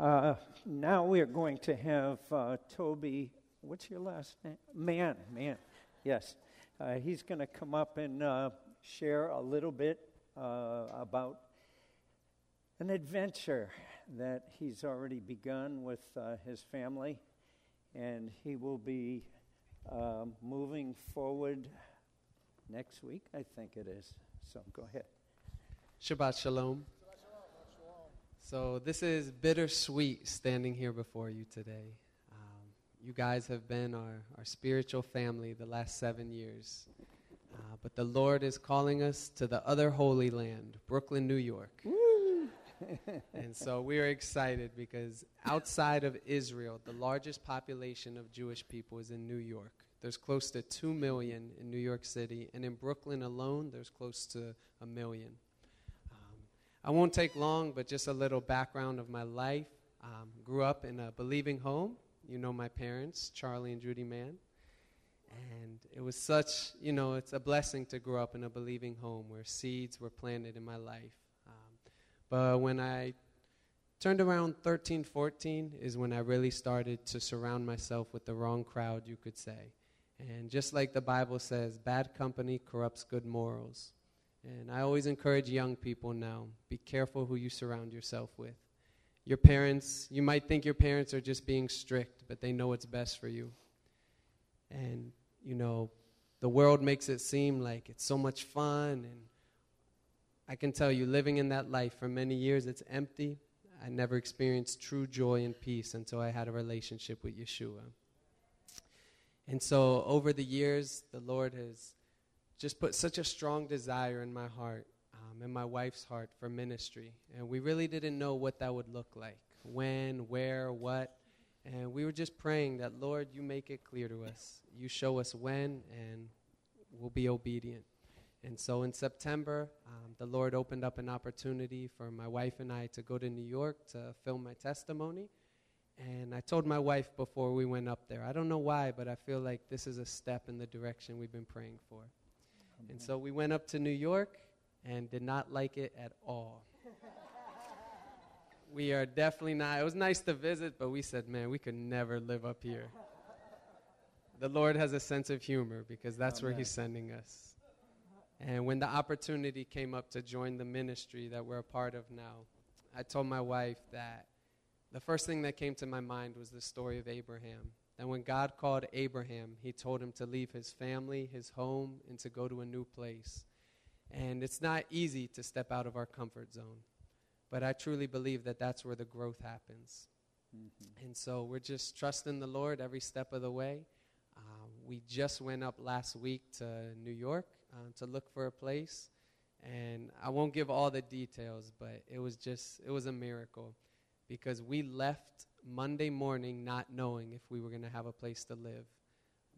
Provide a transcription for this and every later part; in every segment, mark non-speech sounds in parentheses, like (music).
Uh, now we are going to have uh, Toby. What's your last name? Mann, Mann. Yes. Uh, he's going to come up and uh, share a little bit uh, about an adventure that he's already begun with uh, his family, and he will be moving forward next week, I think it is. So go ahead. Shabbat Shalom. So, this is bittersweet standing here before you today. Um, you guys have been our, our spiritual family the last seven years. Uh, but the Lord is calling us to the other holy land, Brooklyn, New York. and so we are excited because outside of Israel, the largest population of Jewish people is in New York. There's close to 2 million in New York City, and in Brooklyn alone, there's close to a million. I won't take long, but just a little background of my life. Um, grew up in a believing home. You know my parents, Charlie and Judy Mann. And it was such, you know, it's a blessing to grow up in a believing home where seeds were planted in my life. Um, but when I turned around 13, 14 is when I really started to surround myself with the wrong crowd, you could say. And just like the Bible says, bad company corrupts good morals. And I always encourage young people now be careful who you surround yourself with. Your parents, you might think your parents are just being strict, but they know what's best for you. And, you know, the world makes it seem like it's so much fun. And I can tell you, living in that life for many years, it's empty. I never experienced true joy and peace until I had a relationship with Yeshua. And so over the years, the Lord has just put such a strong desire in my heart um, my wife's heart for ministry. And we really didn't know what that would look like when, where, what. And we were just praying that, Lord, you make it clear to us. You show us when, and we'll be obedient. And so in September, um, the Lord opened up an opportunity for my wife and I to go to New York to film my testimony. And I told my wife before we went up there, I don't know why, but I feel like this is a step in the direction we've been praying for. And so we went up to New York and did not like it at all. (laughs) we are definitely not, it was nice to visit, but we said, man, we could never live up here. The Lord has a sense of humor because that's Amen. where He's sending us. And when the opportunity came up to join the ministry that we're a part of now, I told my wife that the first thing that came to my mind was the story of Abraham. And when God called Abraham, he told him to leave his family, his home, and to go to a new place. And it's not easy to step out of our comfort zone. But I truly believe that that's where the growth happens. Mm-hmm. And so we're just trusting the Lord every step of the way. Uh, we just went up last week to New York uh, to look for a place. And I won't give all the details, but it was just, it was a miracle because we left Monday morning not knowing if we were going to have a place to live.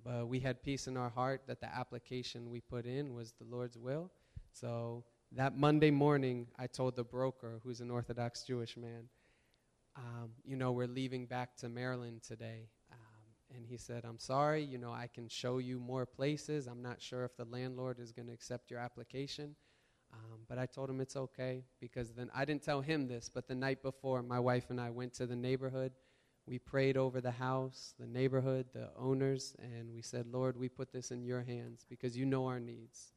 But we had peace in our heart that the application we put in was the Lord's will. So that Monday morning, I told the broker, who's an Orthodox Jewish man, um, you know, we're leaving back to Maryland today. Um, and he said, I'm sorry, you know, I can show you more places. I'm not sure if the landlord is going to accept your application. Um, but I told him it's okay because then I didn't tell him this, but the night before, my wife and I went to the neighborhood. We prayed over the house, the neighborhood, the owners, and we said, Lord, we put this in your hands because you know our needs.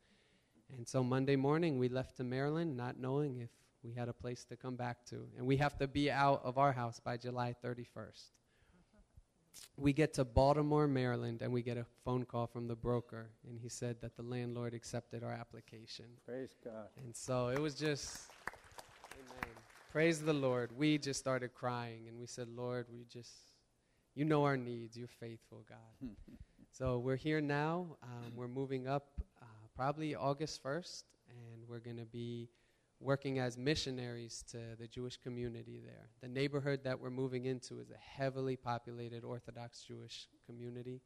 And so Monday morning, we left to Maryland not knowing if we had a place to come back to. And we have to be out of our house by July 31st we get to Baltimore, Maryland, and we get a phone call from the broker, and he said that the landlord accepted our application. Praise God. And so it was just, amen. Praise the Lord. We just started crying, and we said, Lord, we just, you know our needs. You're faithful, God. (laughs) so we're here now. Um, we're moving up uh, probably August 1st, and we're going to be working as missionaries to the Jewish community there. The neighborhood that we're moving into is a heavily populated Orthodox Jewish community.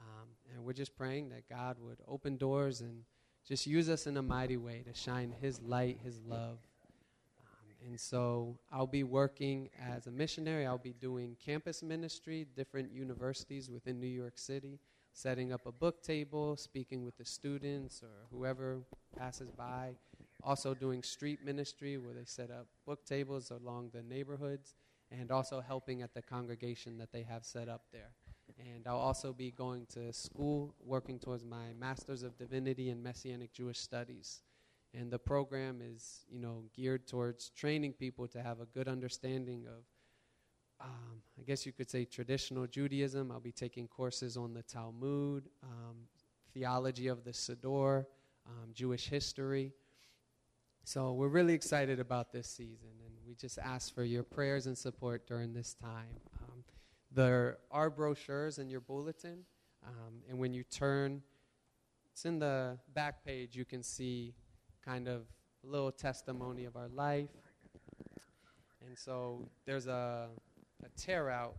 Um, and we're just praying that God would open doors and just use us in a mighty way to shine His light, His love. Um, and so I'll be working as a missionary. I'll be doing campus ministry, different universities within New York City, setting up a book table, speaking with the students or whoever passes by also doing street ministry where they set up book tables along the neighborhoods and also helping at the congregation that they have set up there. And I'll also be going to school, working towards my Master's of Divinity in Messianic Jewish Studies. And the program is, you know, geared towards training people to have a good understanding of, um, I guess you could say, traditional Judaism. I'll be taking courses on the Talmud, um, theology of the Siddur, um, Jewish history. So we're really excited about this season, and we just ask for your prayers and support during this time. Um, there are brochures in your bulletin, um, and when you turn, it's in the back page, you can see kind of a little testimony of our life. And so there's a, a tear out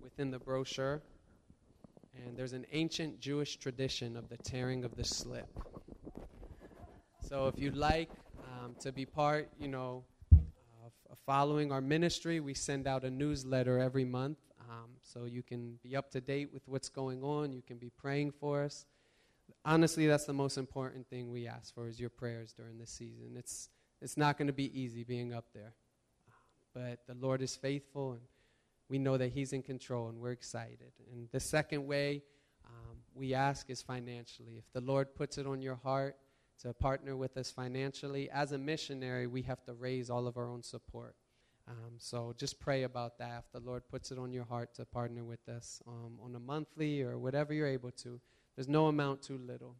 within the brochure, and there's an ancient Jewish tradition of the tearing of the slip. So if you'd like um, to be part, you know, of, following our ministry, we send out a newsletter every month. Um, so you can be up to date with what's going on. You can be praying for us. Honestly, that's the most important thing we ask for is your prayers during this season. It's, it's not going to be easy being up there. But the Lord is faithful, and we know that He's in control, and we're excited. And the second way um, we ask is financially. If the Lord puts it on your heart, to partner with us financially. As a missionary, we have to raise all of our own support. Um, so just pray about that. If the Lord puts it on your heart to partner with us um, on a monthly or whatever you're able to, there's no amount too little.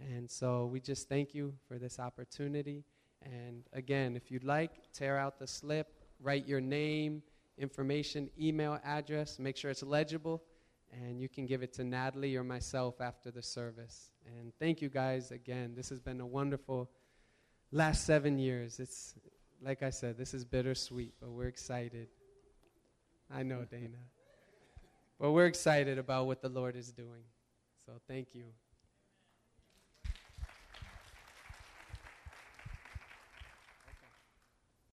And so we just thank you for this opportunity. And again, if you'd like, tear out the slip, write your name, information, email address, make sure it's legible, and you can give it to Natalie or myself after the service. And thank you guys again. This has been a wonderful last seven years. It's, like I said, this is bittersweet, but we're excited. I know, Dana. (laughs) But we're excited about what the Lord is doing. So thank you.